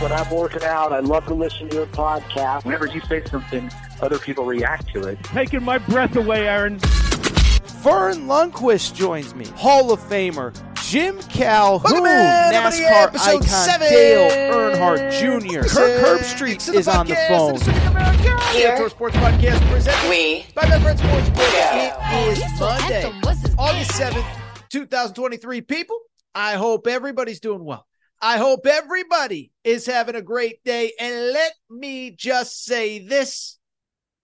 When I'm working out, I love to listen to your podcast. Whenever you say something, other people react to it. Taking my breath away, Aaron. Vern Lundquist joins me, Hall of Famer Jim Calhoun, Welcome in, everybody, NASCAR icon seven. Dale Earnhardt Jr. Kirk Herbstreit It's the is on the phone. of the Super Outdoor Sports Podcast presented We by Memphis Sports Book. go. It is Monday, August 7th, 2023. People, I hope everybody's doing well. I hope everybody is having a great day. And let me just say this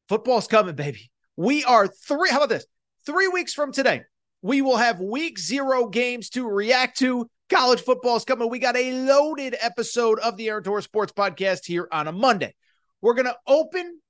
football's coming, baby. We are three, how about this? Three weeks from today, we will have week zero games to react to. College football is coming. We got a loaded episode of the Aaron Torres Sports Podcast here on a Monday. We're going to open.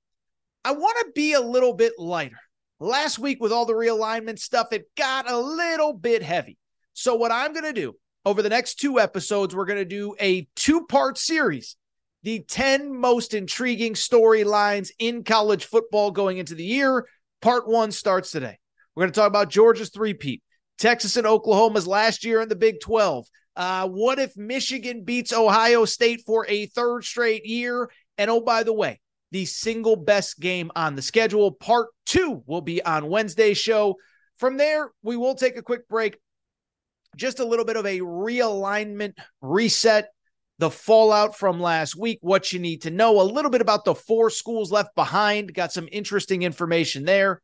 I want to be a little bit lighter. Last week, with all the realignment stuff, it got a little bit heavy. So, what I'm going to do over the next two episodes, we're going to do a two part series the 10 most intriguing storylines in college football going into the year. Part one starts today. We're going to talk about Georgia's three-peat, Texas and Oklahoma's last year in the Big 12. Uh, what if Michigan beats Ohio State for a third straight year? And oh, by the way, the single best game on the schedule. Part two will be on Wednesday's show. From there, we will take a quick break. Just a little bit of a realignment reset the fallout from last week, what you need to know, a little bit about the four schools left behind. Got some interesting information there.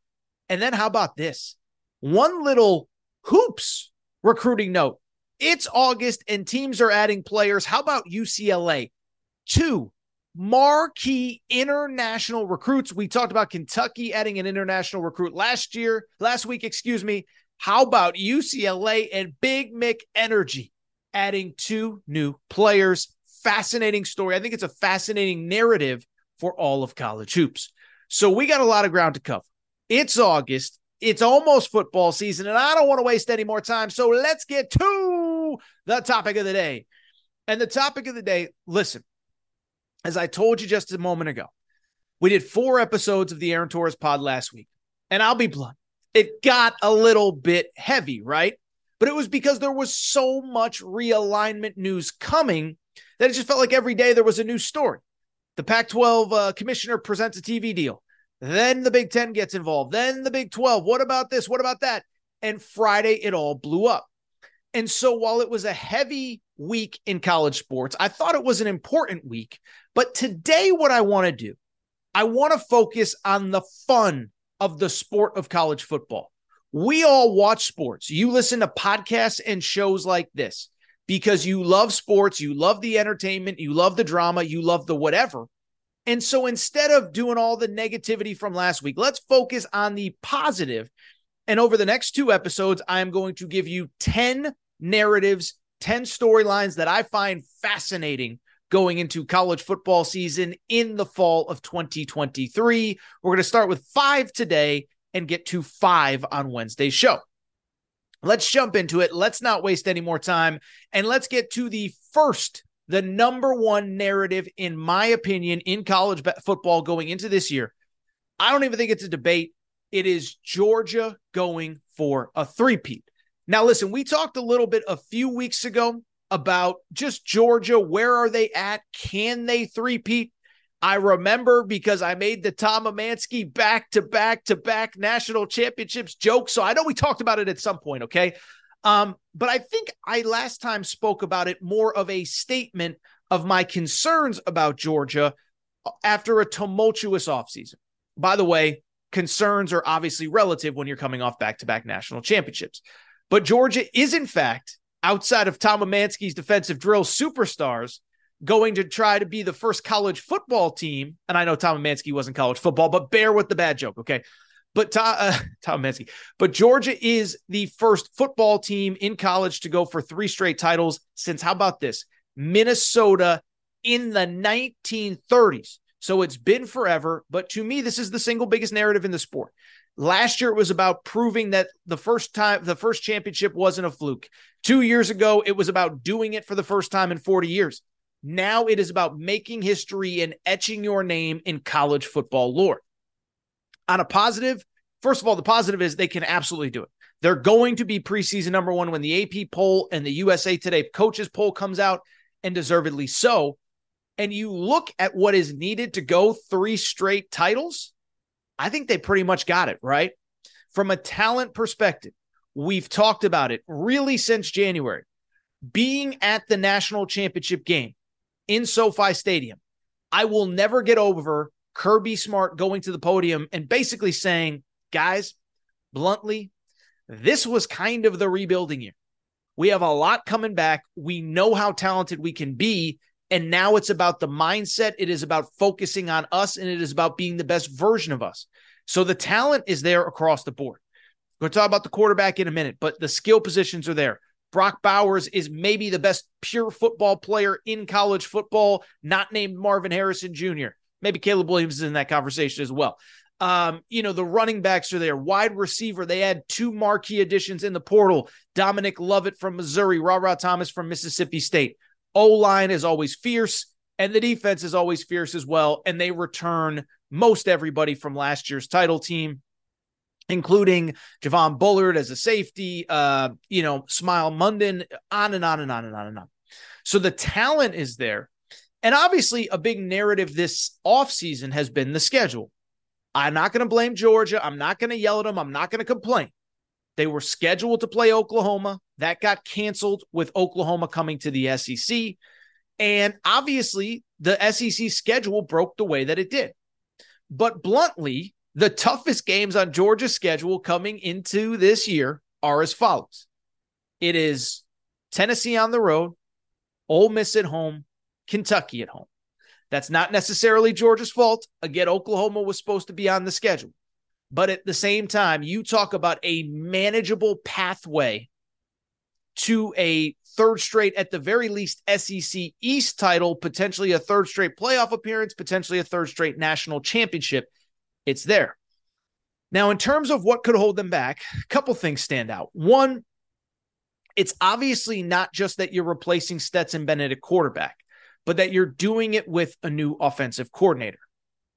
And then how about this? One little hoops recruiting note. It's August and teams are adding players. How about UCLA? Two marquee international recruits. We talked about Kentucky adding an international recruit last year, last week, excuse me. How about UCLA and Big Mick Energy? adding two new players. Fascinating story. I think it's a fascinating narrative for all of college hoops. So we got a lot of ground to cover. It's August. It's almost football season, and I don't want to waste any more time. So let's get to the topic of the day. And the topic of the day, listen, as I told you just a moment ago, we did four episodes of the Aaron Torres pod last week. And I'll be blunt, it got a little bit heavy, right? but it was because there was so much realignment news coming that it just felt like every day there was a new story. The Pac 12 uh, commissioner presents a TV deal. Then the Big 10 gets involved. Then the Big 12. What about this? What about that? And Friday, it all blew up. And so while it was a heavy week in college sports, I thought it was an important week. But today, what I want to do, I want to focus on the fun of the sport of college football. We all watch sports. You listen to podcasts and shows like this because you love sports, you love the entertainment, you love the drama, you love the whatever. And so instead of doing all the negativity from last week, let's focus on the positive. And over the next two episodes, I am going to give you 10 narratives, 10 storylines that I find fascinating going into college football season in the fall of 2023. We're going to start with five today and get to five on Wednesday's show. Let's jump into it. Let's not waste any more time. And let's get to the first, the number one narrative, in my opinion, in college football going into this year. I don't even think it's a debate. It is Georgia going for a three-peat. Now, listen, we talked a little bit a few weeks ago about just Georgia. Where are they at? Can they three-peat? I remember because I made the Tom Emanski back to back to back national championships joke. So I know we talked about it at some point. Okay. Um, but I think I last time spoke about it more of a statement of my concerns about Georgia after a tumultuous offseason. By the way, concerns are obviously relative when you're coming off back to back national championships. But Georgia is, in fact, outside of Tom Emanski's defensive drill superstars, going to try to be the first college football team. And I know Tom Emanski wasn't college football, but bear with the bad joke, okay? But Tom, uh, Tom Emanski, but Georgia is the first football team in college to go for three straight titles since how about this? Minnesota in the 1930s. So it's been forever. But to me, this is the single biggest narrative in the sport. Last year, it was about proving that the first time, the first championship wasn't a fluke. Two years ago, it was about doing it for the first time in 40 years. Now it is about making history and etching your name in college football lore. On a positive, first of all, the positive is they can absolutely do it. They're going to be preseason number one when the AP poll and the USA Today coaches poll comes out, and deservedly so. And you look at what is needed to go three straight titles, I think they pretty much got it, right? From a talent perspective, we've talked about it really since January. Being at the national championship game in SoFi Stadium, I will never get over Kirby Smart going to the podium and basically saying, guys, bluntly, this was kind of the rebuilding year. We have a lot coming back. We know how talented we can be. And now it's about the mindset. It is about focusing on us and it is about being the best version of us. So the talent is there across the board. We're going to talk about the quarterback in a minute, but the skill positions are there. Brock Bowers is maybe the best pure football player in college football, not named Marvin Harrison Jr. Maybe Caleb Williams is in that conversation as well. Um, you know, the running backs are there, wide receiver. They had two marquee additions in the portal Dominic Lovett from Missouri, RaRa Thomas from Mississippi State. O line is always fierce, and the defense is always fierce as well. And they return most everybody from last year's title team, including Javon Bullard as a safety, uh, you know, Smael Mondon, on and on and on and on and on. So the talent is there. And obviously, a big narrative this offseason has been the schedule. I'm not going to blame Georgia. I'm not going to yell at them. I'm not going to complain. They were scheduled to play Oklahoma. That got canceled with Oklahoma coming to the SEC. And obviously, the SEC schedule broke the way that it did. But bluntly, the toughest games on Georgia's schedule coming into this year are as follows it is Tennessee on the road, Ole Miss at home, Kentucky at home. That's not necessarily Georgia's fault. Again, Oklahoma was supposed to be on the schedule. But at the same time, you talk about a manageable pathway to a third straight, at the very least, SEC East title, potentially a third straight playoff appearance, potentially a third straight national championship. It's there. Now, in terms of what could hold them back, a couple things stand out. One, it's obviously not just that you're replacing Stetson Bennett at quarterback, but that you're doing it with a new offensive coordinator.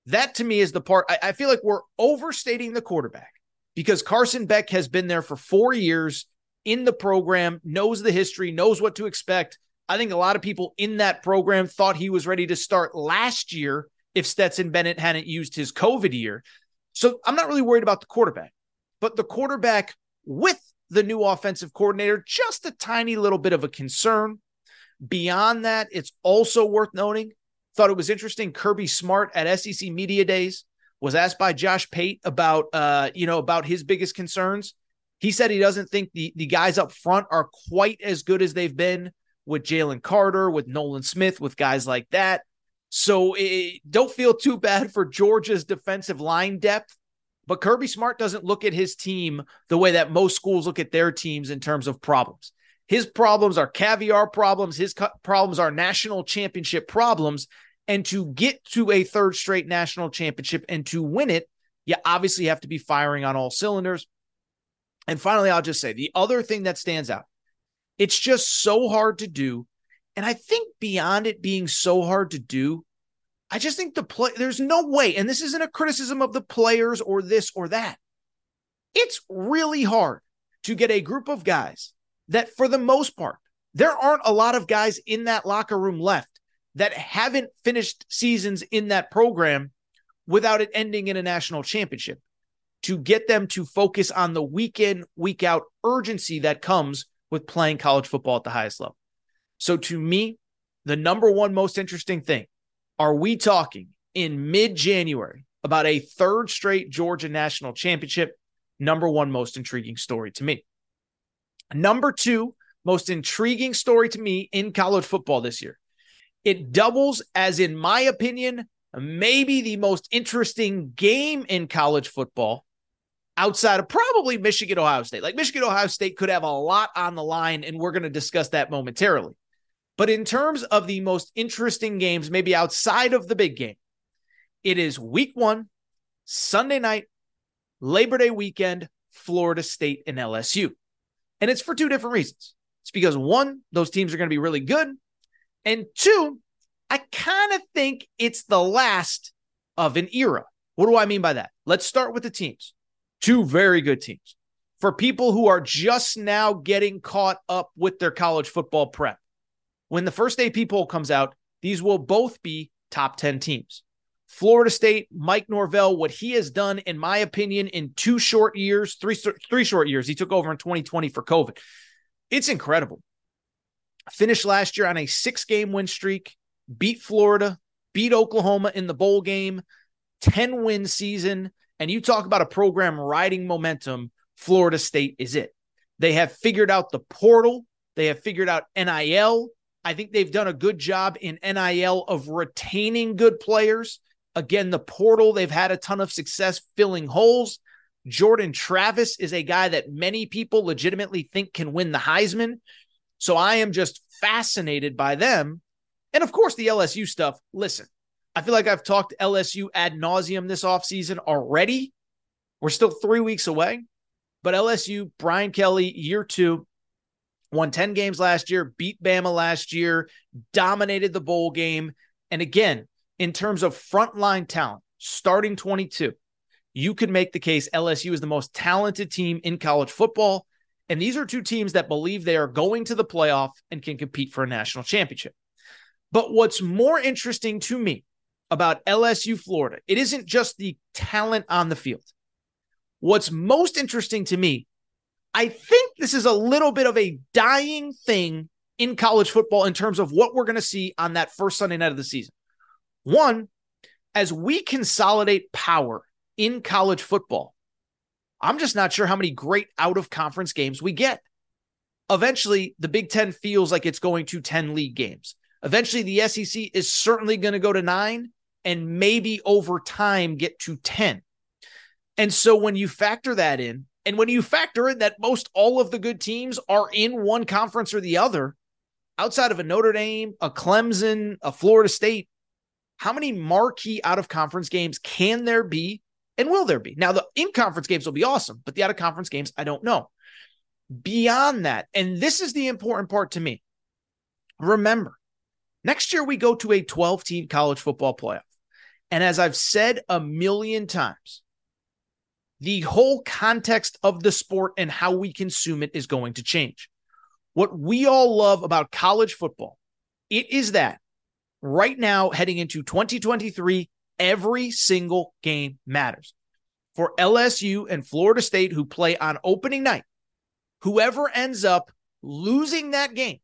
That to me is the part I, I feel like we're overstating the quarterback because Carson Beck has been there for four years in the program, knows the history, knows what to expect. I think a lot of people in that program thought he was ready to start last year if Stetson Bennett hadn't used his COVID year. So I'm not really worried about the quarterback, but the quarterback with the new offensive coordinator, just a tiny little bit of a concern. Beyond that, it's also worth noting Thought it was interesting. Kirby Smart at SEC Media Days was asked by Josh Pate about uh, you know, about his biggest concerns. He said he doesn't think the, the guys up front are quite as good as they've been with Jalen Carter, with Nolan Smith, with guys like that. So it, don't feel too bad for Georgia's defensive line depth. But Kirby Smart doesn't look at his team the way that most schools look at their teams in terms of problems. His problems are caviar problems. His problems are national championship problems. And to get to a third straight national championship and to win it, you obviously have to be firing on all cylinders. And finally, I'll just say the other thing that stands out it's just so hard to do. And I think beyond it being so hard to do, I just think the play, there's no way, and this isn't a criticism of the players or this or that. It's really hard to get a group of guys that for the most part, there aren't a lot of guys in that locker room left that haven't finished seasons in that program without it ending in a national championship to get them to focus on the week in, week out urgency that comes with playing college football at the highest level. So, to me, the number one most interesting thing are we talking in mid January about a third straight Georgia national championship? Number one most intriguing story to me. Number two most intriguing story to me in college football this year. It doubles as, in my opinion, maybe the most interesting game in college football outside of probably Michigan, Ohio State. Like Michigan, Ohio State could have a lot on the line, and we're going to discuss that momentarily. But in terms of the most interesting games, maybe outside of the big game, it is week one, Sunday night, Labor Day weekend, Florida State and LSU. And it's for two different reasons. It's because one, those teams are going to be really good. And two, I kind of think it's the last of an era. What do I mean by that? Let's start with the teams. Two very good teams. For people who are just now getting caught up with their college football prep, when the first AP poll comes out, these will both be top 10 teams. Florida State, Mike Norvell, what he has done, in my opinion, in two short years, three, three short years, he took over in 2020 for COVID. It's incredible. Finished last year on a six game win streak, beat Florida, beat Oklahoma in the bowl game, 10 win season. And you talk about a program riding momentum, Florida State is it. They have figured out the portal, they have figured out NIL, I think they've done a good job in NIL of retaining good players. Again, the portal, they've had a ton of success filling holes. Jordan Travis is a guy that many people legitimately think can win the Heisman. So I am just fascinated by them. And of course, the LSU stuff. Listen, I feel like I've talked LSU ad nauseum this offseason already. We're still three weeks away, but LSU, Brian Kelly, year two, won 10 games last year, beat Bama last year, dominated the bowl game. And again, in terms of frontline talent, starting 22, you could make the case LSU is the most talented team in college football. And these are two teams that believe they are going to the playoff and can compete for a national championship. But what's more interesting to me about LSU Florida, it isn't just the talent on the field. What's most interesting to me I think this is a little bit of a dying thing in college football in terms of what we're going to see on that first Sunday night of the season. One, as we consolidate power in college football, I'm just not sure how many great out of conference games we get. Eventually, the Big Ten feels like it's going to 10 league games. Eventually, the SEC is certainly going to go to nine and maybe over time get to 10. And so when you factor that in, and when you factor in that most all of the good teams are in one conference or the other, outside of a Notre Dame, a Clemson, a Florida State, how many marquee out of conference games can there be and will there be? Now, the in conference games will be awesome, but the out of conference games, I don't know. Beyond that, and this is the important part to me remember, next year we go to a 12 team college football playoff. And as I've said a million times, the whole context of the sport and how we consume it is going to change. What we all love about college football, it is that right now heading into 2023, every single game matters. For LSU and Florida State who play on opening night, whoever ends up losing that game,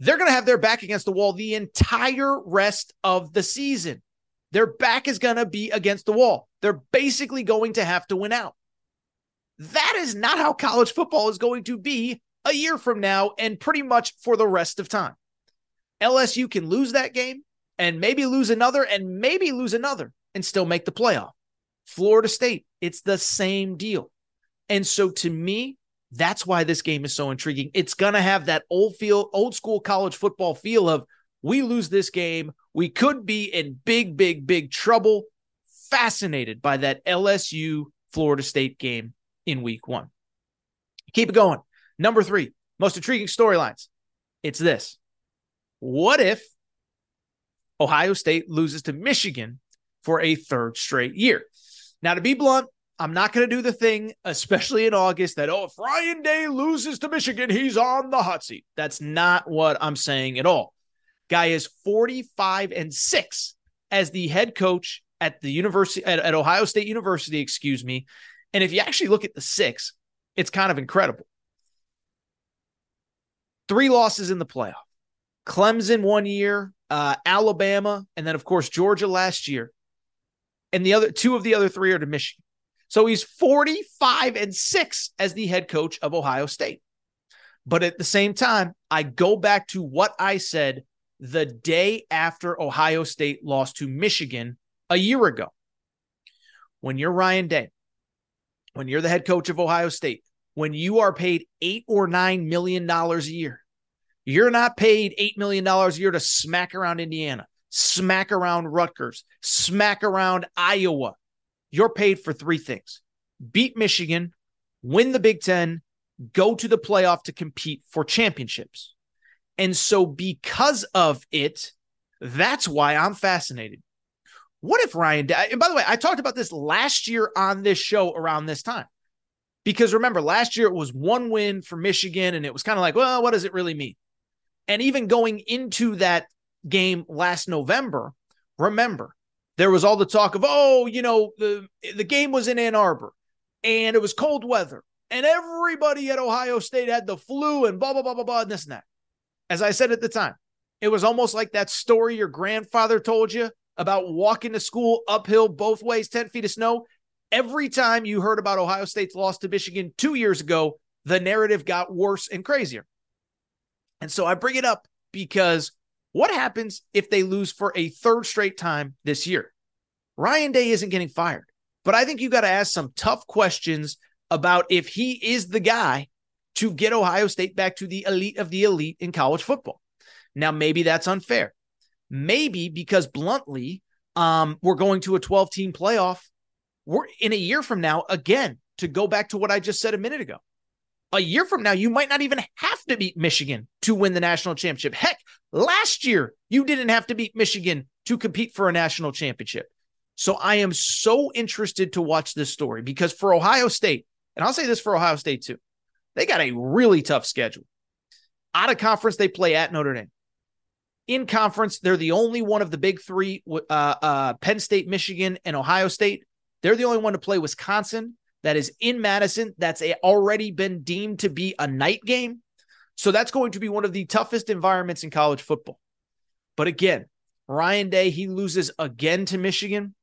they're going to have their back against the wall the entire rest of the season. Their back is going to be against the wall. They're basically going to have to win out. That is not how college football is going to be a year from now and pretty much for the rest of time. LSU can lose that game and maybe lose another and maybe lose another and still make the playoff. Florida State, it's the same deal. And so to me, that's why this game is so intriguing. It's going to have that old feel, old school college football feel of we lose this game, we could be in big, big, big trouble. Fascinated by that LSU Florida State game in week one. Keep it going. Number three, most intriguing storylines. It's this. What if Ohio State loses to Michigan for a third straight year? Now, to be blunt, I'm not going to do the thing, especially in August, that, oh, if Ryan Day loses to Michigan, he's on the hot seat. That's not what I'm saying at all. Guy is 45 and 6 as the head coach at the university at, at Ohio State University, excuse me. And if you actually look at the six, it's kind of incredible. Three losses in the playoff. Clemson one year, uh, Alabama, and then of course Georgia last year. And the other two of the other three are to Michigan. So he's 45 and 6 as the head coach of Ohio State. But at the same time, I go back to what I said the day after Ohio State lost to Michigan a year ago. When you're Ryan Day, when you're the head coach of Ohio State, when you are paid eight or nine million dollars a year, you're not paid eight million dollars a year to smack around Indiana, smack around Rutgers, smack around Iowa. You're paid for three things beat Michigan, win the Big Ten, go to the playoff to compete for championships. And so, because of it, that's why I'm fascinated. What if Ryan, and by the way, I talked about this last year on this show around this time. Because remember, last year it was one win for Michigan, and it was kind of like, well, what does it really mean? And even going into that game last November, remember, there was all the talk of, oh, you know, the the game was in Ann Arbor and it was cold weather, and everybody at Ohio State had the flu and blah blah blah blah blah and this and that. As I said at the time, it was almost like that story your grandfather told you about walking to school uphill both ways, 10 feet of snow. Every time you heard about Ohio State's loss to Michigan two years ago, the narrative got worse and crazier. And so I bring it up because what happens if they lose for a third straight time this year? Ryan Day isn't getting fired, but I think you got to ask some tough questions about if he is the guy to get Ohio State back to the elite of the elite in college football. Now, maybe that's unfair. Maybe because bluntly, um, we're going to a 12 team playoff. We're in a year from now, again, to go back to what I just said a minute ago. A year from now, you might not even have to beat Michigan to win the national championship. Heck, last year, you didn't have to beat Michigan to compete for a national championship. So I am so interested to watch this story because for Ohio State, and I'll say this for Ohio State too, they got a really tough schedule. Out of conference, they play at Notre Dame. In conference, they're the only one of the big three uh, uh, Penn State, Michigan, and Ohio State. They're the only one to play Wisconsin that is in Madison. That's a, already been deemed to be a night game. So that's going to be one of the toughest environments in college football. But again, Ryan Day, he loses again to Michigan.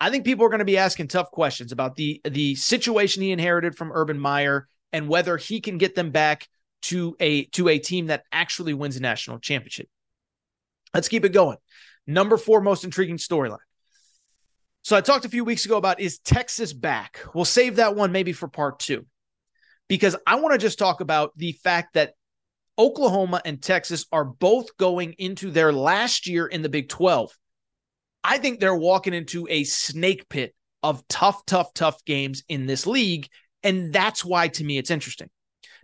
I think people are going to be asking tough questions about the the situation he inherited from Urban Meyer and whether he can get them back to a to a team that actually wins a national championship. Let's keep it going. Number four most intriguing storyline. So I talked a few weeks ago about is Texas back? We'll save that one maybe for part two, because I want to just talk about the fact that Oklahoma and Texas are both going into their last year in the Big 12. I think they're walking into a snake pit of tough, tough, tough games in this league. And that's why, to me, it's interesting.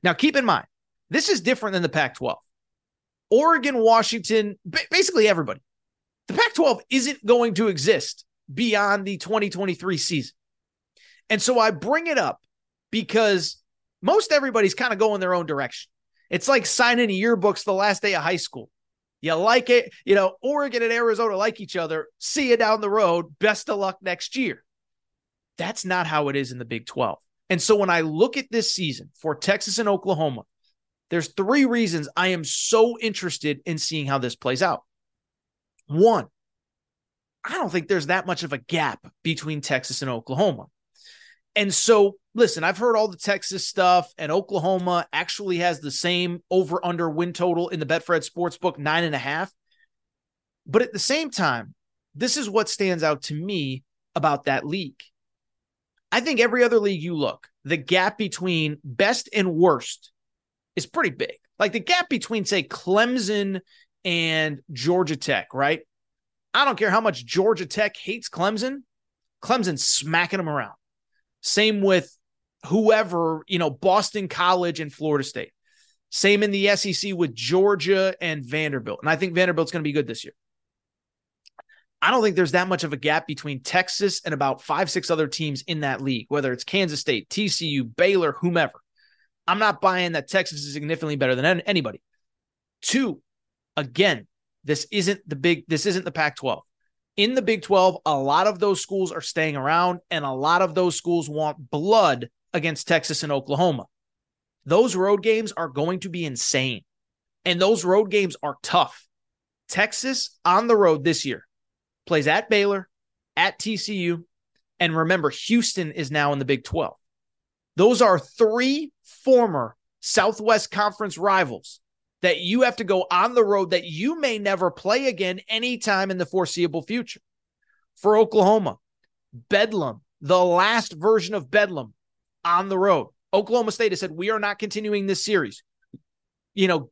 Now, keep in mind, this is different than the Pac 12. Oregon, Washington, basically everybody. The Pac 12 isn't going to exist beyond the 2023 season. And so I bring it up because most everybody's kind of going their own direction. It's like signing yearbooks the last day of high school. You like it, you know, Oregon and Arizona like each other. See you down the road. Best of luck next year. That's not how it is in the Big 12. And so when I look at this season for Texas and Oklahoma, there's three reasons I am so interested in seeing how this plays out. One, I don't think there's that much of a gap between Texas and Oklahoma. And so, listen, I've heard all the Texas stuff, and Oklahoma actually has the same over under win total in the Betfred Sportsbook, nine and a half. But at the same time, this is what stands out to me about that league. I think every other league you look, the gap between best and worst is pretty big. Like the gap between, say, Clemson and Georgia Tech, right? I don't care how much Georgia Tech hates Clemson, Clemson's smacking them around. Same with whoever, you know, Boston College and Florida State. Same in the SEC with Georgia and Vanderbilt. And I think Vanderbilt's going to be good this year. I don't think there's that much of a gap between Texas and about five, six other teams in that league, whether it's Kansas State, TCU, Baylor, whomever. I'm not buying that Texas is significantly better than anybody. Two, again, This isn't the big, this isn't the Pac 12. In the Big 12, a lot of those schools are staying around, and a lot of those schools want blood against Texas and Oklahoma. Those road games are going to be insane, and those road games are tough. Texas on the road this year plays at Baylor, at TCU, and remember, Houston is now in the Big 12. Those are three former Southwest Conference rivals that you have to go on the road that you may never play again anytime in the foreseeable future. For Oklahoma, Bedlam, the last version of Bedlam on the road. Oklahoma State has said, We are not continuing this series. You know,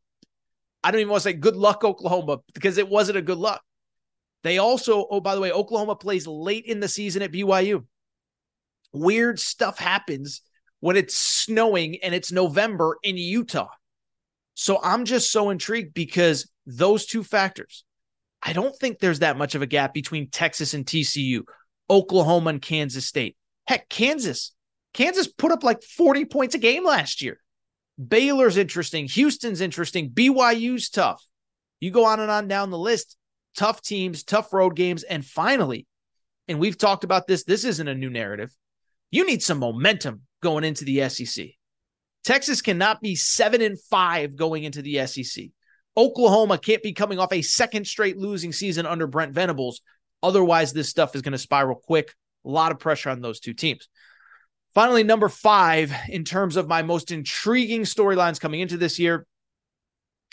I don't even want to say good luck, Oklahoma, because it wasn't a good luck. They also, oh, by the way, Oklahoma plays late in the season at BYU. Weird stuff happens when it's snowing and it's November in Utah. So I'm just so intrigued because those two factors, I don't think there's that much of a gap between Texas and TCU, Oklahoma and Kansas State. Heck, Kansas, Kansas put up like 40 points a game last year. Baylor's interesting. Houston's interesting. BYU's tough. You go on and on down the list. Tough teams, tough road games. And finally, and we've talked about this, this isn't a new narrative. You need some momentum going into the SEC. Texas cannot be seven and five going into the SEC. Oklahoma can't be coming off a second straight losing season under Brent Venables. Otherwise, this stuff is going to spiral quick. A lot of pressure on those two teams. Finally, number five, in terms of my most intriguing storylines coming into this year,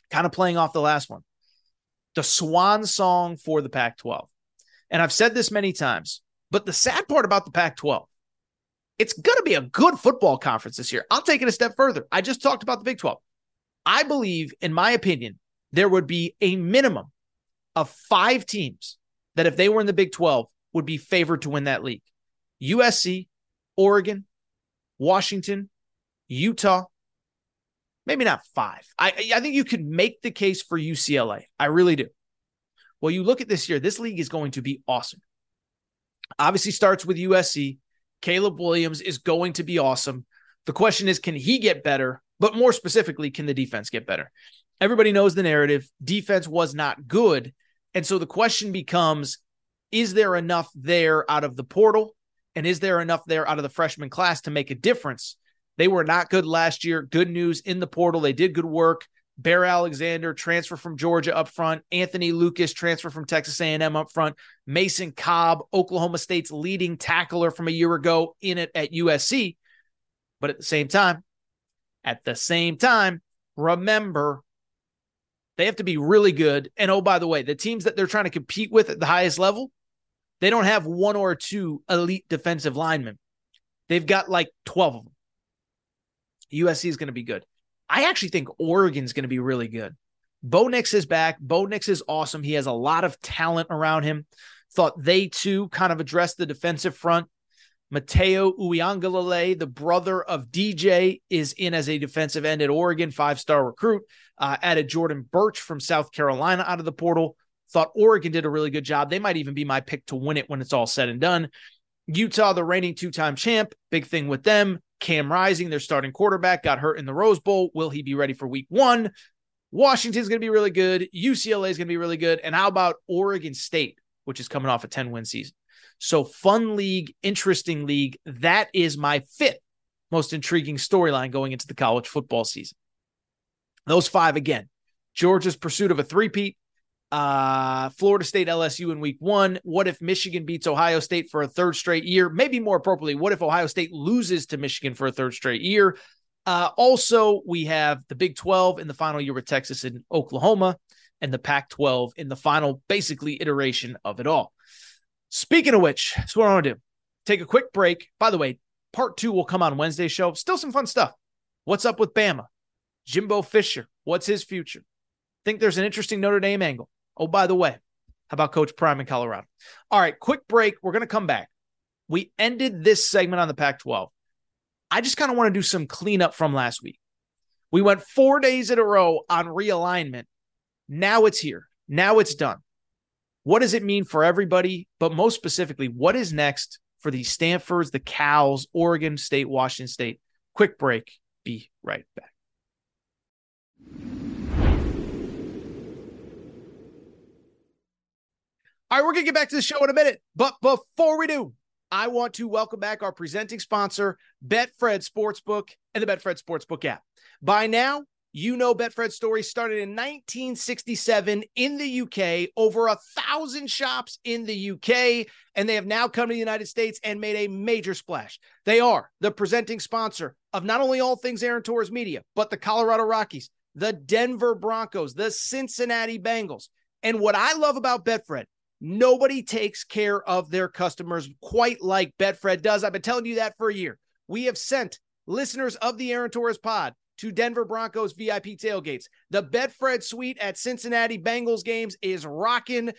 kind of playing off the last one, the swan song for the Pac 12. And I've said this many times, but the sad part about the Pac 12 it's going to be a good football conference this year. I'll take it a step further. I just talked about the Big 12. I believe, in my opinion, there would be a minimum of five teams that, if they were in the Big 12, would be favored to win that league USC, Oregon, Washington, Utah. Maybe not five. I, I think you could make the case for UCLA. I really do. Well, you look at this year, this league is going to be awesome. Obviously, starts with USC. Caleb Williams is going to be awesome. The question is, can he get better? But more specifically, can the defense get better? Everybody knows the narrative. Defense was not good. And so the question becomes is there enough there out of the portal? And is there enough there out of the freshman class to make a difference? They were not good last year. Good news in the portal. They did good work. Bear Alexander transfer from Georgia up front, Anthony Lucas transfer from Texas A&M up front, Mason Cobb, Oklahoma State's leading tackler from a year ago in it at USC. But at the same time, at the same time, remember they have to be really good. And oh, by the way, the teams that they're trying to compete with at the highest level, they don't have one or two elite defensive linemen. They've got like 12 of them. USC is going to be good. I actually think Oregon's going to be really good. Bo Nix is back. Bo Nix is awesome. He has a lot of talent around him. Thought they too kind of addressed the defensive front. Matayo Uiagalelei, the brother of DJ, is in as a defensive end at Oregon, five star recruit. Uh, added Jordan Burch from South Carolina out of the portal. Thought Oregon did a really good job. They might even be my pick to win it when it's all said and done. Utah, the reigning two time champ, big thing with them. Cam Rising, their starting quarterback, got hurt in the Rose Bowl. Will he be ready for week one? Washington's going to be really good. UCLA is going to be really good. And how about Oregon State, which is coming off a 10 win season? So, fun league, interesting league. That is my fifth most intriguing storyline going into the college football season. Those five again Georgia's pursuit of a three-peat, uh, Florida State, LSU in week one. What if Michigan beats Ohio State for a third straight year? Maybe more appropriately, what if Ohio State loses to Michigan for a third straight year? Uh, also, we have the Big 12 in the final year with Texas and Oklahoma, and the Pac 12 in the final, basically, iteration of it all. Speaking of which, that's what I want to do. Take a quick break. By the way, part two will come on Wednesday's show. Still some fun stuff. What's up with Bama? Jimbo Fisher. What's his future? Think there's an interesting Notre Dame angle. Oh, by the way, how about Coach Prime in Colorado? All right, quick break. We're going to come back. We ended this segment on the Pac 12. I just kind of want to do some cleanup from last week. We went four days in a row on realignment. Now it's here. Now it's done. What does it mean for everybody? But most specifically, what is next for the Stanfords, the Cals, Oregon State, Washington State? Quick break. Be right back. All right, we're going to get back to the show in a minute. But before we do, I want to welcome back our presenting sponsor, Betfred Sportsbook and the Betfred Sportsbook app. By now, you know Betfred's story started in 1967 in the UK, over a thousand shops in the UK, and they have now come to the United States and made a major splash. They are the presenting sponsor of not only all things Aaron Torres Media, but the Colorado Rockies, the Denver Broncos, the Cincinnati Bengals. And what I love about Betfred, nobody takes care of their customers quite like Betfred does. I've been telling you that for a year. We have sent listeners of the Aaron Torres pod to Denver Broncos VIP tailgates. The Betfred suite at Cincinnati Bengals games is rocking.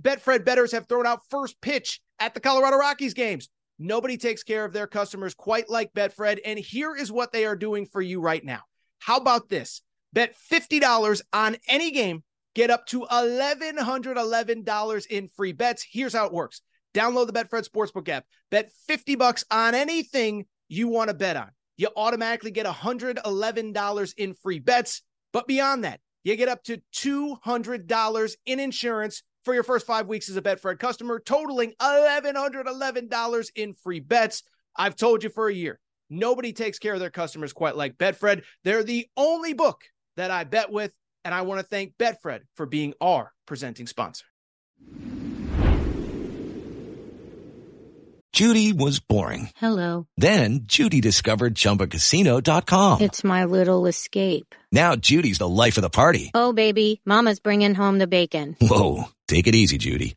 Betfred bettors have thrown out first pitch at the Colorado Rockies games. Nobody takes care of their customers quite like Betfred. And here is what they are doing for you right now. How about this? Bet $50 on any game, get up to $1,111 in free bets. Here's how it works download the Betfred Sportsbook app, bet 50 bucks on anything you want to bet on. You automatically get $111 in free bets. But beyond that, you get up to $200 in insurance for your first five weeks as a Betfred customer, totaling $1,111 in free bets. I've told you for a year, nobody takes care of their customers quite like Betfred. They're the only book that I bet with, and I want to thank Betfred for being our presenting sponsor. Judy was boring. Hello. Then Judy discovered ChumbaCasino.com. It's my little escape. Now Judy's the life of the party. Oh, baby, Mama's bringing home the bacon. Whoa, take it easy, Judy.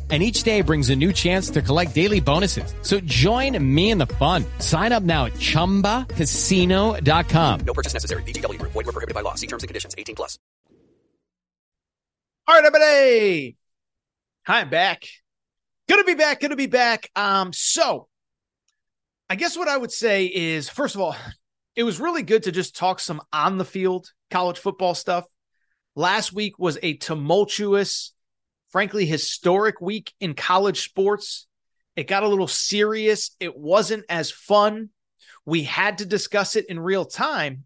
and each day brings a new chance to collect daily bonuses. So join me in the fun. Sign up now at ChumbaCasino.com. No purchase necessary. VGW. Void were prohibited by law. See terms and conditions. 18 plus. All right, everybody. Hi, I'm back. Gonna be back. Gonna be back. Um, so I guess what I would say is, first of all, it was really good to just talk some on the field college football stuff. Last week was a tumultuous frankly, historic week in college sports. It got a little serious. It wasn't as fun. We had to discuss it in real time,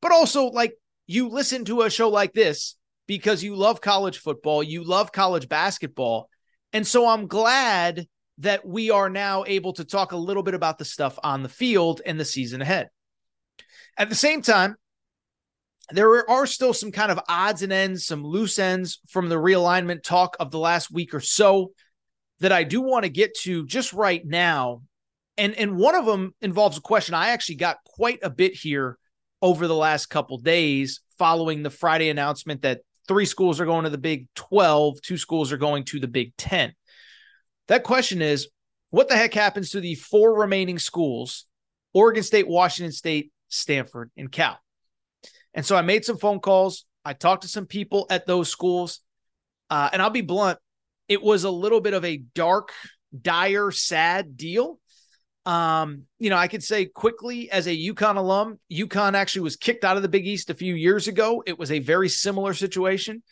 but also, like, you listen to a show like this because you love college football, you love college basketball. And so I'm glad that we are now able to talk a little bit about the stuff on the field and the season ahead. At the same time, there are still some kind of odds and ends, some loose ends from the realignment talk of the last week or so that I do want to get to just right now. And and one of them involves a question I actually got quite a bit here over the last couple days following the Friday announcement that three schools are going to the Big 12, two schools are going to the Big 10. That question is what the heck happens to the four remaining schools, Oregon State, Washington State, Stanford, and Cal? And so I made some phone calls. I talked to some people at those schools. Uh, and I'll be blunt, it was a little bit of a dark, dire, sad deal. Um, you know, I could say quickly as a UConn alum, UConn actually was kicked out of the Big East a few years ago. It was a very similar situation.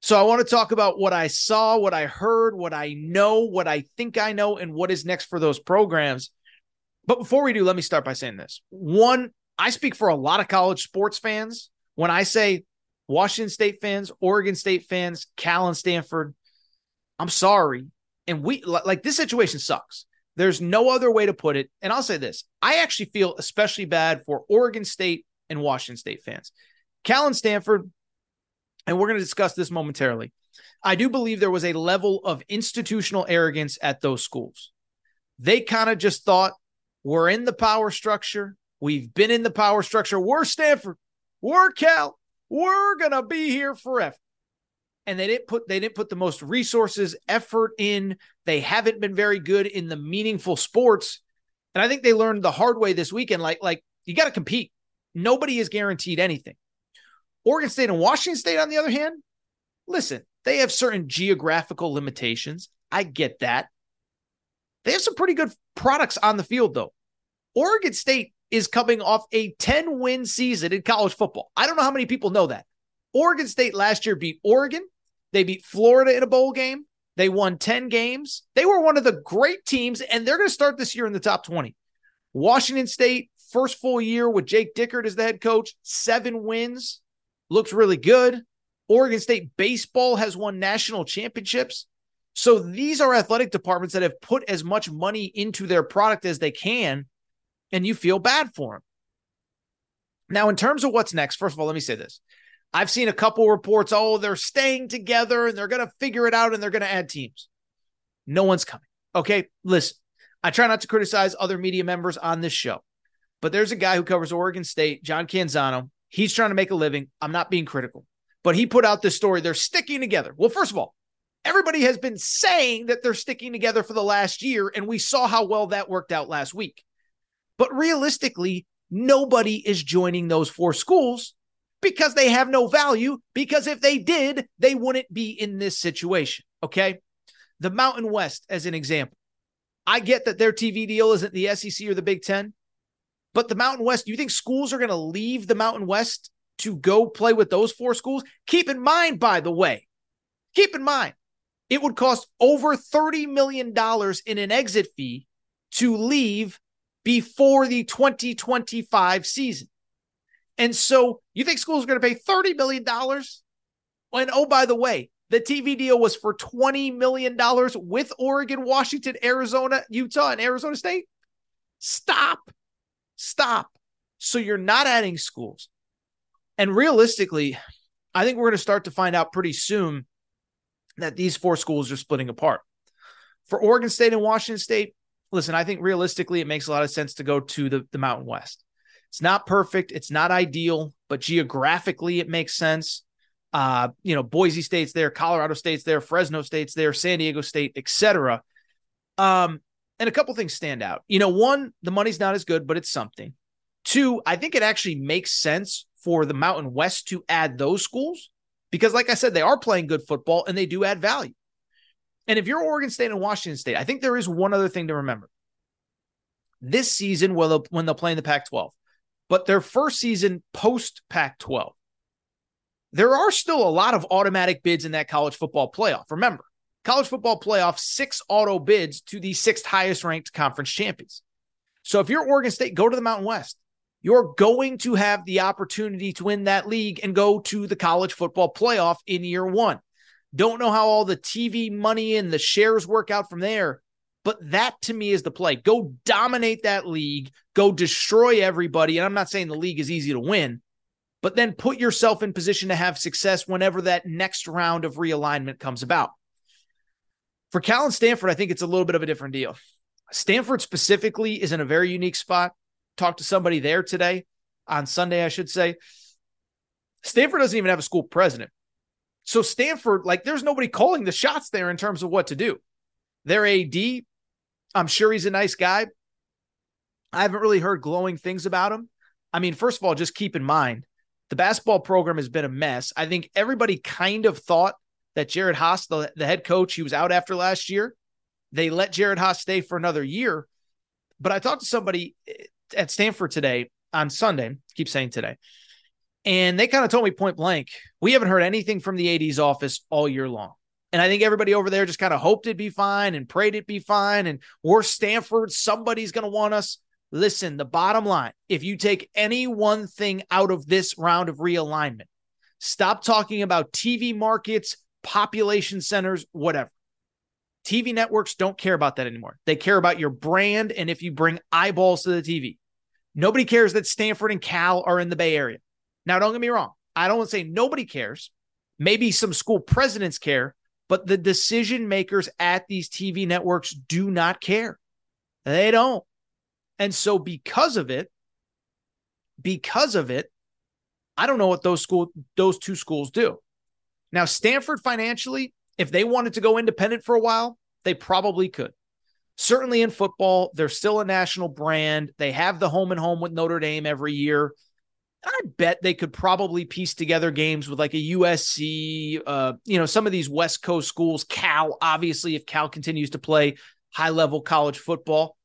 So I want to talk about what I saw, what I heard, what I know, what I think I know, and what is next for those programs. But before we do, let me start by saying this. One, I speak for a lot of college sports fans when I say Washington State fans, Oregon State fans, Cal and Stanford. I'm sorry. And we like this situation sucks. There's no other way to put it. And I'll say this I actually feel especially bad for Oregon State and Washington State fans. Cal and Stanford, and we're going to discuss this momentarily. I do believe there was a level of institutional arrogance at those schools. They kind of just thought, we're in the power structure. We've been in the power structure. We're Stanford. We're Cal. We're to be here forever. And they didn't put they didn't put the most resources effort in. They haven't been very good in the meaningful sports. And i think they learned the hard way this weekend like like you got to compete. Nobody is guaranteed anything. Oregon state and washington state on the other hand listen they have certain geographical limitations. I get that. They have some pretty good products on the field though. Oregon state is coming off a 10 win season in college football i don't know how many people know that Oregon State last year beat Oregon, they beat Florida in a bowl game. They won 10 games. They were one of the great teams, and they're going to start this year in the top 20. Washington State, first full year with Jake Dickert as the head coach, seven wins, looks really good. Oregon State baseball has won national championships. So these are athletic departments that have put as much money into their product as they can, and you feel bad for them. Now, in terms of what's next, first of all, let me say this. I've seen a couple reports, oh, they're staying together and they're going to figure it out and they're going to add teams. No one's coming. Okay. Listen, I try not to criticize other media members on this show, but there's a guy who covers Oregon State, John Canzano. He's trying to make a living. I'm not being critical, but he put out this story. They're sticking together. Well, first of all, everybody has been saying that they're sticking together for the last year, and we saw how well that worked out last week. But realistically, nobody is joining those four schools because they have no value. Because if they did, they wouldn't be in this situation. Okay. The Mountain West, as an example, I get that their TV deal isn't the SEC or the Big Ten, but the Mountain West, you think schools are going to leave the Mountain West to go play with those four schools? Keep in mind, by the way, keep in mind, it would cost over $30 million in an exit fee to leave before the 2025 season. And so you think schools are going to pay $30 million? And oh, by the way, the TV deal was for $20 million with Oregon, Washington, Arizona, Utah, and Arizona State. Stop. Stop. So you're not adding schools. And realistically, I think we're going to start to find out pretty soon that these four schools are splitting apart. For Oregon State and Washington State, listen, I think realistically, it makes a lot of sense to go to the, the Mountain West. It's not perfect. It's not ideal, but geographically it makes sense. Uh, you know, Boise State's there, Colorado State's there, Fresno State's there, San Diego State, etc. Um, and a couple things stand out. You know, one, the money's not as good, but it's something. Two, I think it actually makes sense for the Mountain West to add those schools because, like I said, they are playing good football and they do add value. And if you're Oregon State and Washington State, I think there is one other thing to remember. This season, when they'll, when they'll play in the Pac 12, but their first season post Pac 12, there are still a lot of automatic bids in that college football playoff. Remember, college football playoff, six auto bids to the sixth highest ranked conference champions. So if you're Oregon State, go to the Mountain West. You're going to have the opportunity to win that league and go to the college football playoff in year one. Don't know how all the TV money and the shares work out from there, but that to me is the play. Go dominate that league, go destroy everybody. And I'm not saying the league is easy to win, but then put yourself in position to have success whenever that next round of realignment comes about. For Cal and Stanford, I think it's a little bit of a different deal. Stanford specifically is in a very unique spot. Talked to somebody there today on Sunday, I should say. Stanford doesn't even have a school president. So Stanford, like, there's nobody calling the shots there in terms of what to do. Their AD I'm sure he's a nice guy. I haven't really heard glowing things about him. I mean, first of all, just keep in mind the basketball program has been a mess. I think everybody kind of thought that Jerod Haase, the, the head coach, he was out after last year. They let Jerod Haase stay for another year. But I talked to somebody eh, at Stanford today on Sunday, keep saying today, and they kind of told me point blank, we haven't heard anything from the AD's office all year long. And I think everybody over there just kind of hoped it'd be fine and prayed it'd be fine. And we're Stanford, somebody's going to want us. Listen, the bottom line if you take any one thing out of this round of realignment, stop talking about TV markets, population centers, whatever. TV networks don't care about that anymore. They care about your brand and if you bring eyeballs to the TV. Nobody cares that Stanford and Cal are in the Bay Area. Now, don't get me wrong. I don't say nobody cares. Maybe some school presidents care, but the decision makers at these TV networks do not care. They don't. And so because of it, because of it, I don't know what those school those two schools do. Now, Stanford financially, if they wanted to go independent for a while, they probably could. Certainly in football, they're still a national brand. They have the home and home with Notre Dame every year. I bet they could probably piece together games with like a USC, uh, you know, some of these West Coast schools, Cal, obviously, if Cal continues to play high level college football.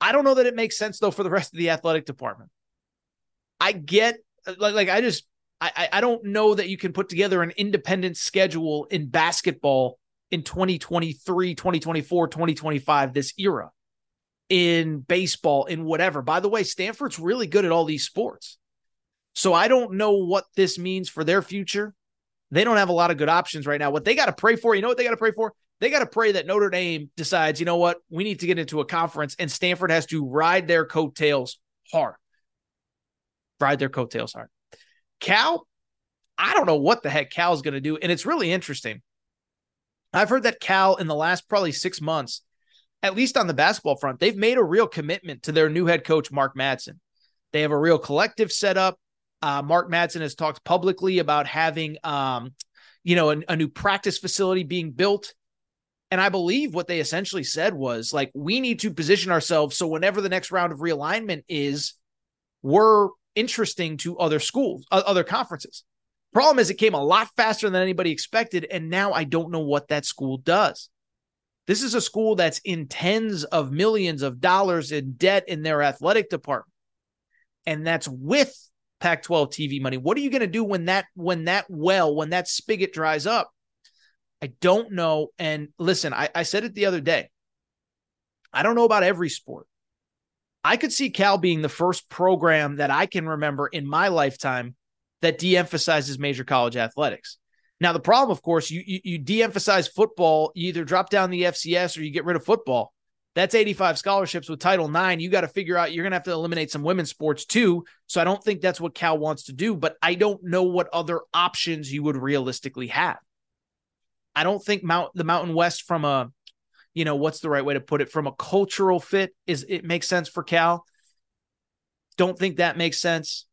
I don't know that it makes sense though for the rest of the athletic department. I get like like I just I I don't know that you can put together an independent schedule in basketball in 2023, 2024, 2025 this era. In baseball, in whatever. By the way, Stanford's really good at all these sports. So I don't know what this means for their future. They don't have a lot of good options right now. What they got to pray for, you know what they got to pray for? They got to pray that Notre Dame decides, you know what, we need to get into a conference and Stanford has to ride their coattails hard. Ride their coattails hard. Cal, I don't know what the heck Cal's going to do. And it's really interesting. I've heard that Cal, in the last probably six months, at least on the basketball front, they've made a real commitment to their new head coach, Mark Madsen. They have a real collective set up. Uh, Mark Madsen has talked publicly about having, um, you know, a, a new practice facility being built. And I believe what they essentially said was like, we need to position ourselves so whenever the next round of realignment is, we're interesting to other schools, other conferences. Problem is, it came a lot faster than anybody expected. And now I don't know what that school does. This is a school that's in tens of millions of dollars in debt in their athletic department. And that's with Pac 12 TV money. What are you going to do when that, when that well, when that spigot dries up? I don't know. And listen, I, I said it the other day. I don't know about every sport. I could see Cal being the first program that I can remember in my lifetime that de-emphasizes major college athletics. Now, the problem, of course, you, you, you de-emphasize football, you either drop down the FCS or you get rid of football. That's 85 scholarships with Title IX. You got to figure out you're going to have to eliminate some women's sports too. So I don't think that's what Cal wants to do, but I don't know what other options you would realistically have. I don't think Mount the Mountain West from a you know, what's the right way to put it? From a cultural fit, is it makes sense for Cal? Don't think that makes sense.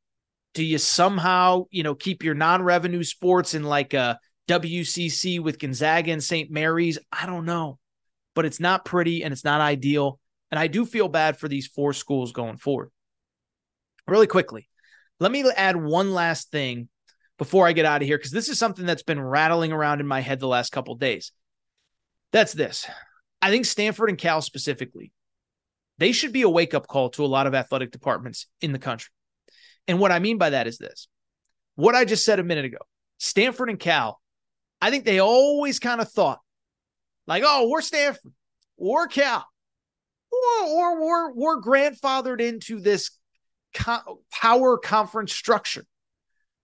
Do you somehow, you know, keep your non-revenue sports in like a WCC with Gonzaga and St. Mary's? I don't know, but it's not pretty and it's not ideal. And I do feel bad for these four schools going forward. Really quickly, let me add one last thing before I get out of here because this is something that's been rattling around in my head the last couple days. That's this. I think Stanford and Cal specifically, they should be a wake up call to a lot of athletic departments in the country. And what I mean by that is this what I just said a minute ago Stanford and Cal, I think they always kind of thought, like, oh, we're Stanford, we're Cal, or, or we're, we're grandfathered into this co- power conference structure.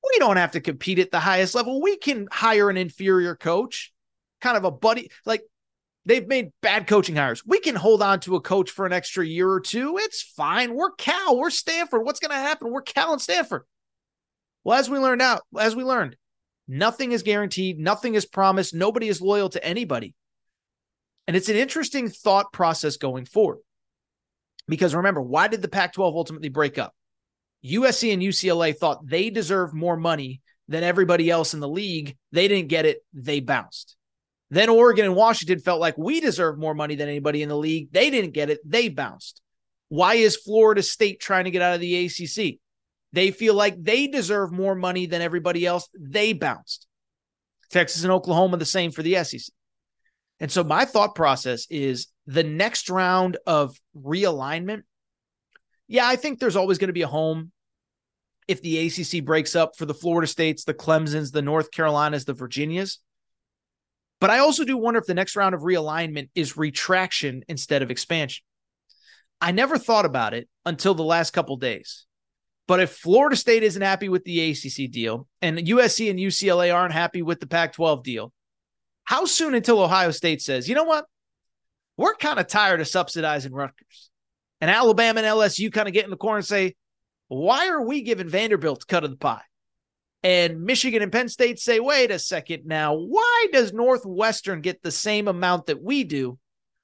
We don't have to compete at the highest level. We can hire an inferior coach, kind of a buddy. Like They've made bad coaching hires. We can hold on to a coach for an extra year or two. It's fine. We're Cal. We're Stanford. What's going to happen? We're Cal and Stanford. Well, as we learned out, as we learned, nothing is guaranteed. Nothing is promised. Nobody is loyal to anybody. And it's an interesting thought process going forward. Because remember, why did the Pac 12 ultimately break up? USC and UCLA thought they deserved more money than everybody else in the league. They didn't get it. They bounced. Then Oregon and Washington felt like we deserve more money than anybody in the league. They didn't get it. They bounced. Why is Florida State trying to get out of the ACC? They feel like they deserve more money than everybody else. They bounced. Texas and Oklahoma, the same for the SEC. And so my thought process is the next round of realignment. Yeah, I think there's always going to be a home if the ACC breaks up for the Florida States, the Clemsons, the North Carolinas, the Virginias. But I also do wonder if the next round of realignment is retraction instead of expansion. I never thought about it until the last couple days. But if Florida State isn't happy with the ACC deal and USC and UCLA aren't happy with the Pac 12 deal, How soon until Ohio State says, you know what? We're kind of tired of subsidizing Rutgers. And Alabama and LSU kind of get in the corner and say, why are we giving Vanderbilt a cut of the pie? And Michigan and Penn State say, wait a second now, why does Northwestern get the same amount that we do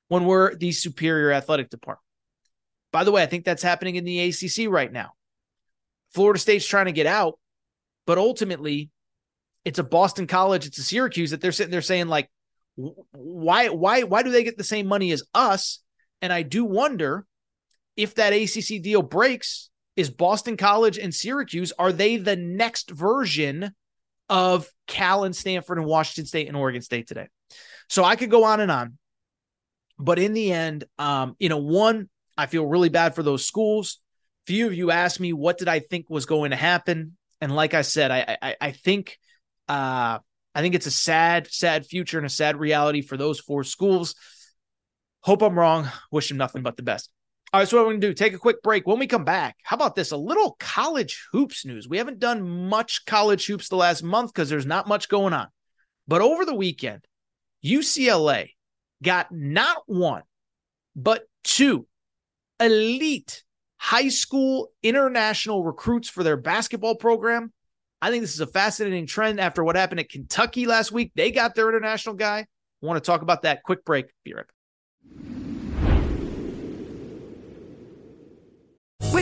when we're the superior athletic department? By the way, I think that's happening in the ACC right now. Florida State's trying to get out, but ultimately, it's a Boston College, it's a Syracuse that they're sitting there saying like, why, why, why do they get the same money as us? And I do wonder if that ACC deal breaks, is Boston College and Syracuse are they the next version of Cal and Stanford and Washington State and Oregon State today? So I could go on and on, but in the end, um, you know, one I feel really bad for those schools. Few of you asked me what did I think was going to happen, and like I said, I I, I think uh, I think it's a sad, sad future and a sad reality for those four schools. Hope I'm wrong. Wish them nothing but the best. All right, so what we're going to do, take a quick break. When we come back, how about this? A little college hoops news. We haven't done much college hoops the last month because there's not much going on. But over the weekend, UCLA got not one, but two elite high school international recruits for their basketball program. I think this is a fascinating trend after what happened at Kentucky last week. They got their international guy. I want to talk about that. Quick break. Be right back.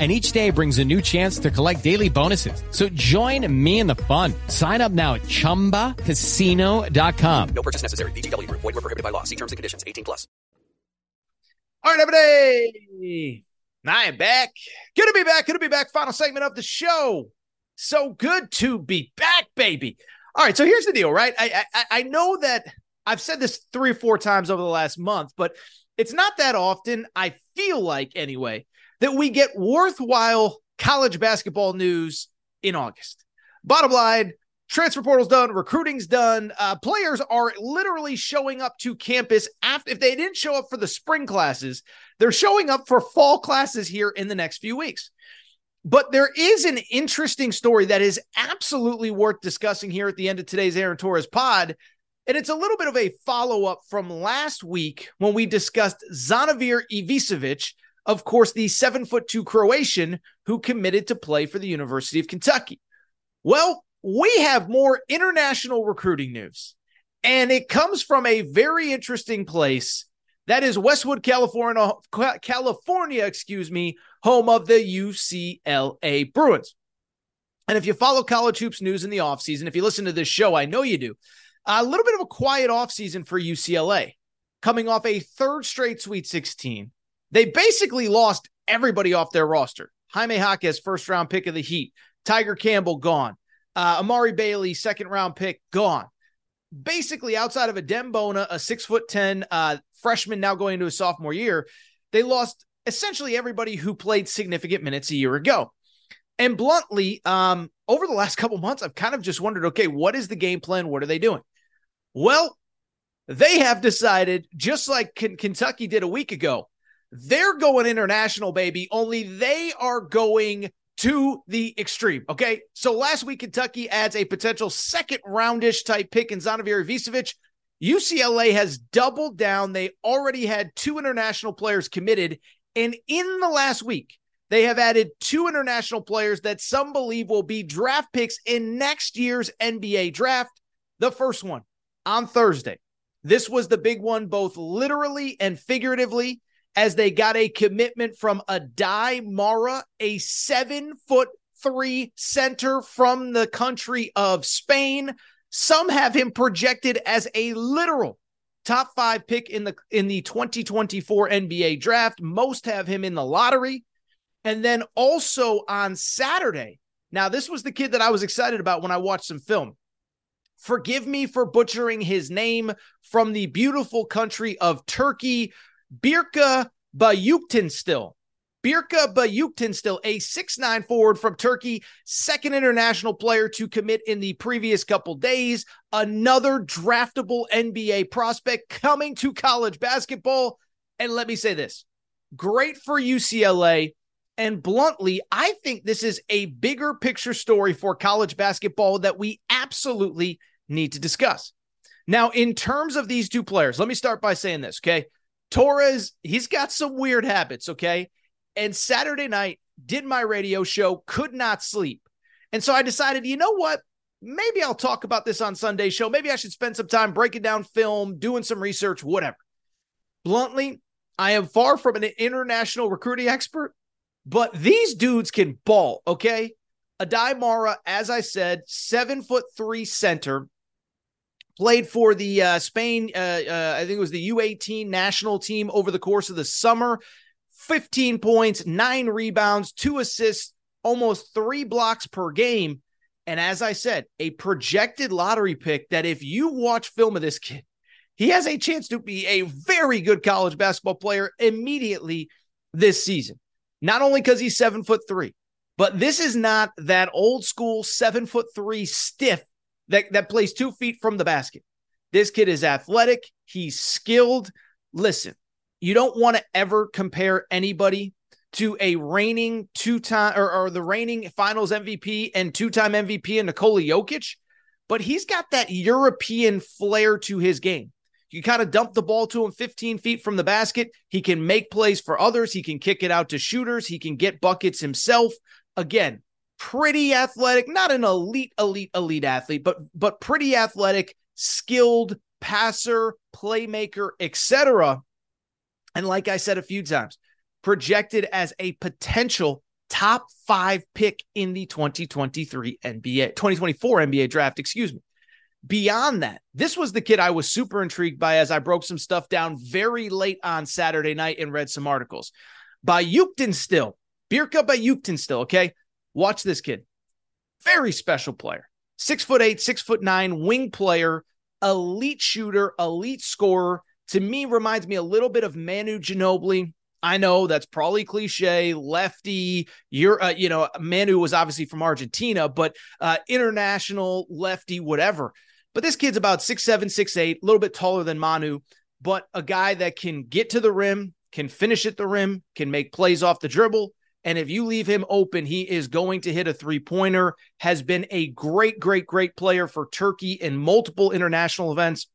and each day brings a new chance to collect daily bonuses. So join me in the fun. Sign up now at ChumbaCasino.com. No purchase necessary. VGW. Void were prohibited by law. See terms and conditions. 18 plus. All right, everybody. I am back. Good to be back. Good to be back. Final segment of the show. So good to be back, baby. All right, so here's the deal, right? I, I I know that I've said this three or four times over the last month, but it's not that often. I feel like anyway that we get worthwhile college basketball news in August. Bottom line, transfer portal's done, recruiting's done. Uh, players are literally showing up to campus after if they didn't show up for the spring classes, they're showing up for fall classes here in the next few weeks. But there is an interesting story that is absolutely worth discussing here at the end of today's Aaron Torres pod. And it's a little bit of a follow up from last week when we discussed Zvonimir Ivicevic, of course, the seven foot two Croatian who committed to play for the University of Kentucky. Well, we have more international recruiting news, and it comes from a very interesting place. That is Westwood, California, California, excuse me, home of the UCLA Bruins. And if you follow college hoops news in the offseason, if you listen to this show, I know you do, a little bit of a quiet offseason for UCLA, coming off a third straight Sweet 16, they basically lost everybody off their roster. Jaime Jaquez, first round pick of the Heat. Tiger Campbell, gone. Uh, Amari Bailey, second round pick, gone. Basically, outside of Adem Bona, a six foot 10 uh, freshman now going into his sophomore year, they lost essentially everybody who played significant minutes a year ago. And bluntly, um, over the last couple months, I've kind of just wondered okay, what is the game plan? What are they doing? Well, they have decided, just like K- Kentucky did a week ago, they're going international, baby, only they are going to the extreme. Okay. So last week, Kentucky adds a potential second roundish type pick in Zanavir Ivicevic. UCLA has doubled down. They already had two international players committed. And in the last week, they have added two international players that some believe will be draft picks in next year's NBA draft. The first one on Thursday. This was the big one, both literally and figuratively as they got a commitment from Aday Mara, a seven foot three center from the country of Spain. Some have him projected as a literal top five pick in the in the 2024 NBA draft. Most have him in the lottery. And then also on Saturday, now this was the kid that I was excited about when I watched some film. Forgive me for butchering his name from the beautiful country of Turkey, Birka Bayuktinstil. Birka Bayuktinstil, a six-nine forward from Turkey, second international player to commit in the previous couple days. Another draftable NBA prospect coming to college basketball. And let me say this great for UCLA. And bluntly, I think this is a bigger picture story for college basketball that we absolutely need to discuss. Now, in terms of these two players, let me start by saying this, okay? Torres, he's got some weird habits, okay? And Saturday night, did my radio show, could not sleep. And so I decided, you know what? Maybe I'll talk about this on Sunday show. Maybe I should spend some time breaking down film, doing some research, whatever. Bluntly, I am far from an international recruiting expert, but these dudes can ball, okay? Aday Mara, as I said, seven foot three center, played for the uh, Spain, uh, uh, I think it was the U18 national team over the course of the summer. 15 points, nine rebounds, two assists, almost three blocks per game. And as I said, a projected lottery pick that if you watch film of this kid, he has a chance to be a very good college basketball player immediately this season. Not only because he's seven foot three, but this is not that old school seven foot three stiff that, that plays two feet from the basket. This kid is athletic, he's skilled. Listen, you don't want to ever compare anybody to a reigning two time or, or, the reigning finals MVP and two time MVP in Nikola Jokic, but he's got that European flair to his game. You kind of dump the ball to him 15 feet from the basket. He can make plays for others. He can kick it out to shooters. He can get buckets himself. Again, pretty athletic, not an elite, elite, elite athlete, but but pretty athletic, skilled passer, playmaker, etc. And like I said a few times, projected as a potential top five pick in the 2023 NBA, 2024 NBA draft, excuse me. Beyond that, this was the kid I was super intrigued by as I broke some stuff down very late on Saturday night and read some articles. by still, Birka Bayuktin still, okay? Watch this kid. Very special player. Six foot eight, six foot nine, wing player, elite shooter, elite scorer. To me, reminds me a little bit of Manu Ginobili. I know that's probably cliche, lefty. You're, uh, you know, Manu was obviously from Argentina, but uh, international lefty, whatever. But this kid's about six seven, six eight, a little bit taller than Manu, but a guy that can get to the rim, can finish at the rim, can make plays off the dribble. And if you leave him open, he is going to hit a three pointer. Has been a great, great, great player for Turkey in multiple international events.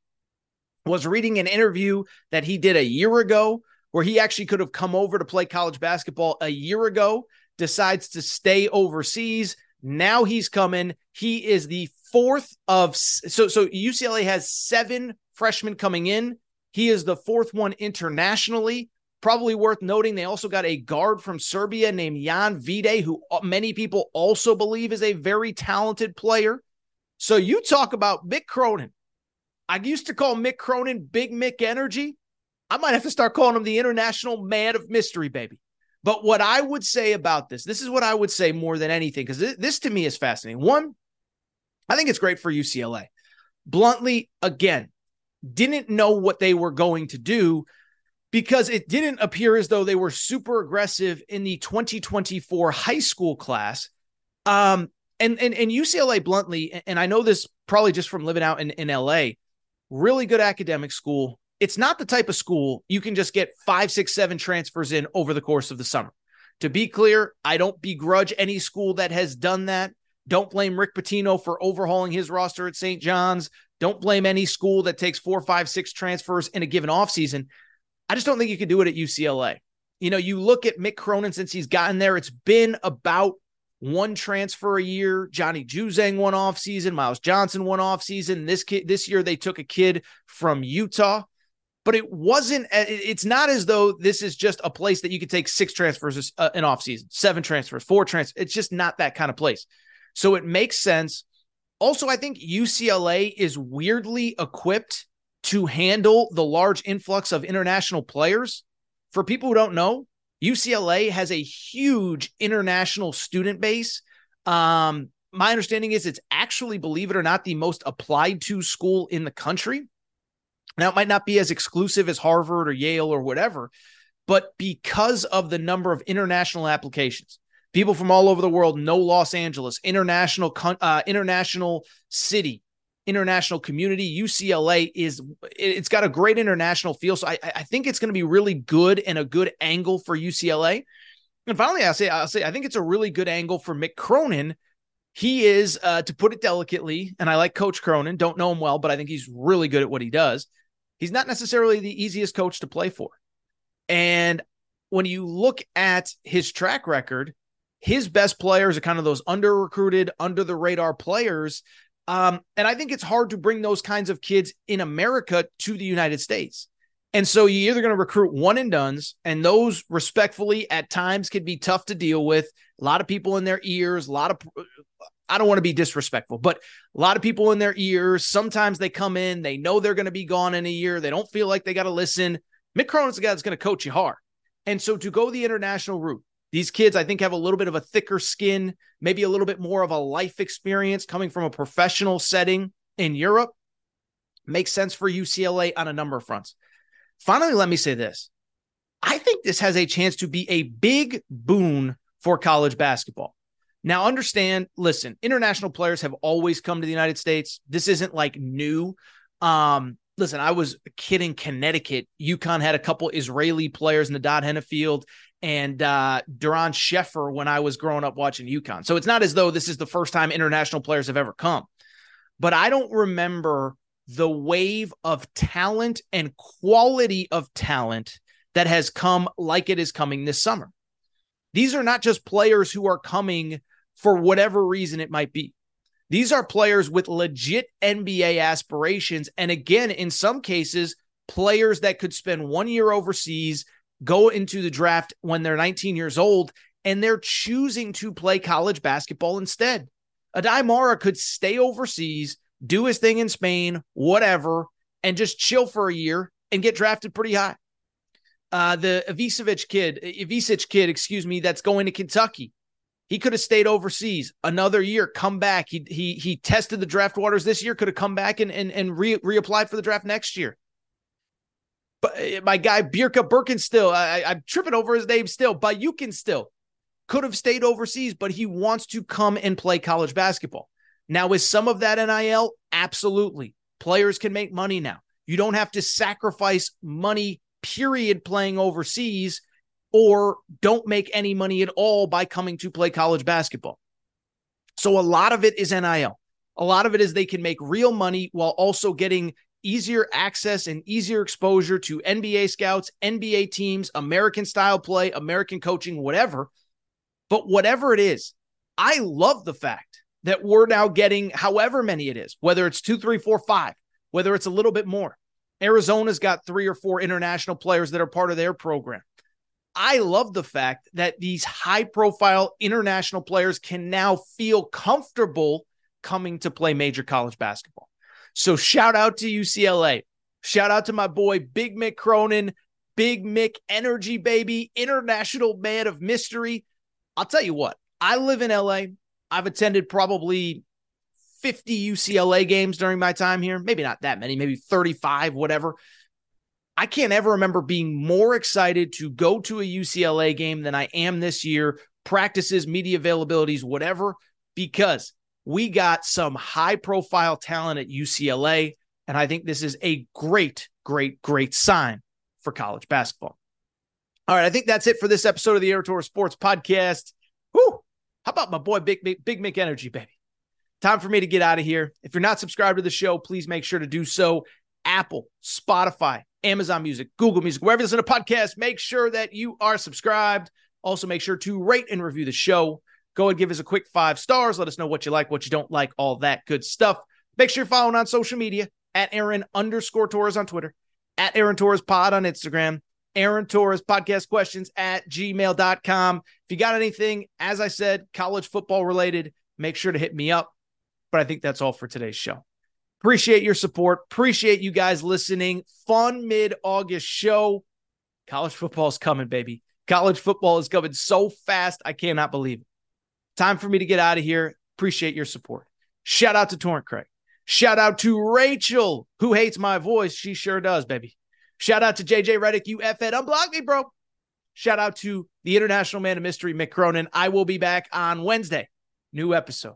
Was reading an interview that he did a year ago where he actually could have come over to play college basketball a year ago, decides to stay overseas. Now he's coming. He is the fourth of so so UCLA has seven freshmen coming in. He is the fourth one internationally. Probably worth noting, they also got a guard from Serbia named Jan Vide, who uh, many people also believe is a very talented player. So you talk about Mick Cronin. I used to call Mick Cronin Big Mick Energy. I might have to start calling him the international man of mystery, baby. But what I would say about this, this is what I would say more than anything, because this, this to me is fascinating. One, I think it's great for UCLA. Bluntly, again, didn't know what they were going to do because it didn't appear as though they were super aggressive in the 2024 high school class. Um, and, and, and UCLA bluntly, and I know this probably just from living out in, in LA, really good academic school. It's not the type of school you can just get five, six, seven transfers in over the course of the summer. To be clear, I don't begrudge any school that has done that. Don't blame Rick Pitino for overhauling his roster at St. John's. Don't blame any school that takes four, five, six transfers in a given offseason. I just don't think you can do it at UCLA. You know, you look at Mick Cronin since he's gotten there, it's been about one transfer a year. Johnny Juzang one off season, Myles Johnson one off season. This kid this year they took a kid from Utah. but it wasn't. It's not as though this is just a place that you could take six transfers uh, in off season, seven transfers, four transfers. It's just not that kind of place. So it makes sense. Also, I think UCLA is weirdly equipped to handle the large influx of international players. For people who don't know, UCLA has a huge international student base. Um, my understanding is it's actually, believe it or not, the most applied to school in the country. Now, it might not be as exclusive as Harvard or Yale or whatever, but because of the number of international applications, people from all over the world know Los Angeles, international, uh, international city, international community. UCLA is it's got a great international feel, so I, I think it's going to be really good and a good angle for UCLA. And finally, I'll say I'll say I think it's a really good angle for Mick Cronin. He is, uh, to put it delicately, and I like Coach Cronin. Don't know him well, but I think he's really good at what he does. He's not necessarily the easiest coach to play for, and when you look at his track record, his best players are kind of those under recruited, under the radar players um, and I think it's hard to bring those kinds of kids in America to the United States. And so you're either going to recruit one and dones, and those respectfully at times can be tough to deal with. A lot of people in their ears, a lot of, I don't want to be disrespectful, but a lot of people in their ears. Sometimes they come in, they know they're going to be gone in a year. They don't feel like they got to listen. Mick Cronin's the guy that's going to coach you hard. And so to go the international route, these kids, I think, have a little bit of a thicker skin, maybe a little bit more of a life experience coming from a professional setting in Europe. Makes sense for UCLA on a number of fronts. Finally, let me say this I think this has a chance to be a big boon for college basketball. Now, understand, listen, international players have always come to the United States. This isn't like new. Um, listen, I was a kid in Connecticut. UConn had a couple Israeli players in the Dot Henefeld and uh, Doron Sheffer when I was growing up watching UConn. So it's not as though this is the first time international players have ever come. But I don't remember the wave of talent and quality of talent that has come like it is coming this summer. These are not just players who are coming for whatever reason it might be. These are players with legit NBA aspirations. And again, in some cases, players that could spend one year overseas go into the draft when they're 19 years old and they're choosing to play college basketball instead. Aday Mara could stay overseas, do his thing in Spain, whatever, and just chill for a year and get drafted pretty high. Uh, the Ivicevic kid, Ivicic kid, excuse me, that's going to Kentucky. He could have stayed overseas another year, come back. He he he tested the draft waters this year, could have come back and and, and re, reapplied for the draft next year but eh, my guy Birka Birkenstill, I, I'm tripping over his name still, but you can still could have stayed overseas, but he wants to come and play college basketball. Now, is some of that NIL? Absolutely. Players can make money now. You don't have to sacrifice money, period, playing overseas, or don't make any money at all by coming to play college basketball. So, a lot of it is NIL. A lot of it is they can make real money while also getting easier access and easier exposure to NBA scouts, NBA teams, American style play, American coaching, whatever. But whatever it is, I love the fact that we're now getting however many it is, whether it's two, three, four, five, whether it's a little bit more. Arizona's got three or four international players that are part of their program. I love the fact that these high profile international players can now feel comfortable coming to play major college basketball. So shout out to UCLA. Shout out to my boy Big Mick Cronin, Big Mick Energy Baby, international man of mystery. I'll tell you what, I live in LA. I've attended probably 50 UCLA games during my time here. Maybe not that many, maybe 35, whatever. I can't ever remember being more excited to go to a UCLA game than I am this year. Practices, media availabilities, whatever, because we got some high profile talent at UCLA. And I think this is a great, great, great sign for college basketball. All right. I think that's it for this episode of the Aaron Torres Sports Podcast. Whoo! How about my boy, Big, Big, Big Mick Energy, baby? Time for me to get out of here. If you're not subscribed to the show, please make sure to do so. Apple, Spotify, Amazon Music, Google Music, wherever you listen to podcasts, make sure that you are subscribed. Also, make sure to rate and review the show. Go and give us a quick five stars. Let us know what you like, what you don't like, all that good stuff. Make sure you're following on social media at Aaron underscore Torres on Twitter, at Aaron Torres Pod on Instagram, Aaron Torres Podcast Questions at gmail.com. If you got anything, as I said, college football related, make sure to hit me up. But I think that's all for today's show. Appreciate your support. Appreciate you guys listening. Fun mid August show. College football is coming, baby. College football is coming so fast. I cannot believe it. Time for me to get out of here. Appreciate your support. Shout out to Torrent Craig. Shout out to Rachel, who hates my voice. She sure does, baby. Shout out to JJ Redick, you F-Ed. Unblock me, bro. Shout out to the international man of mystery, Mick Cronin. I will be back on Wednesday. New episode.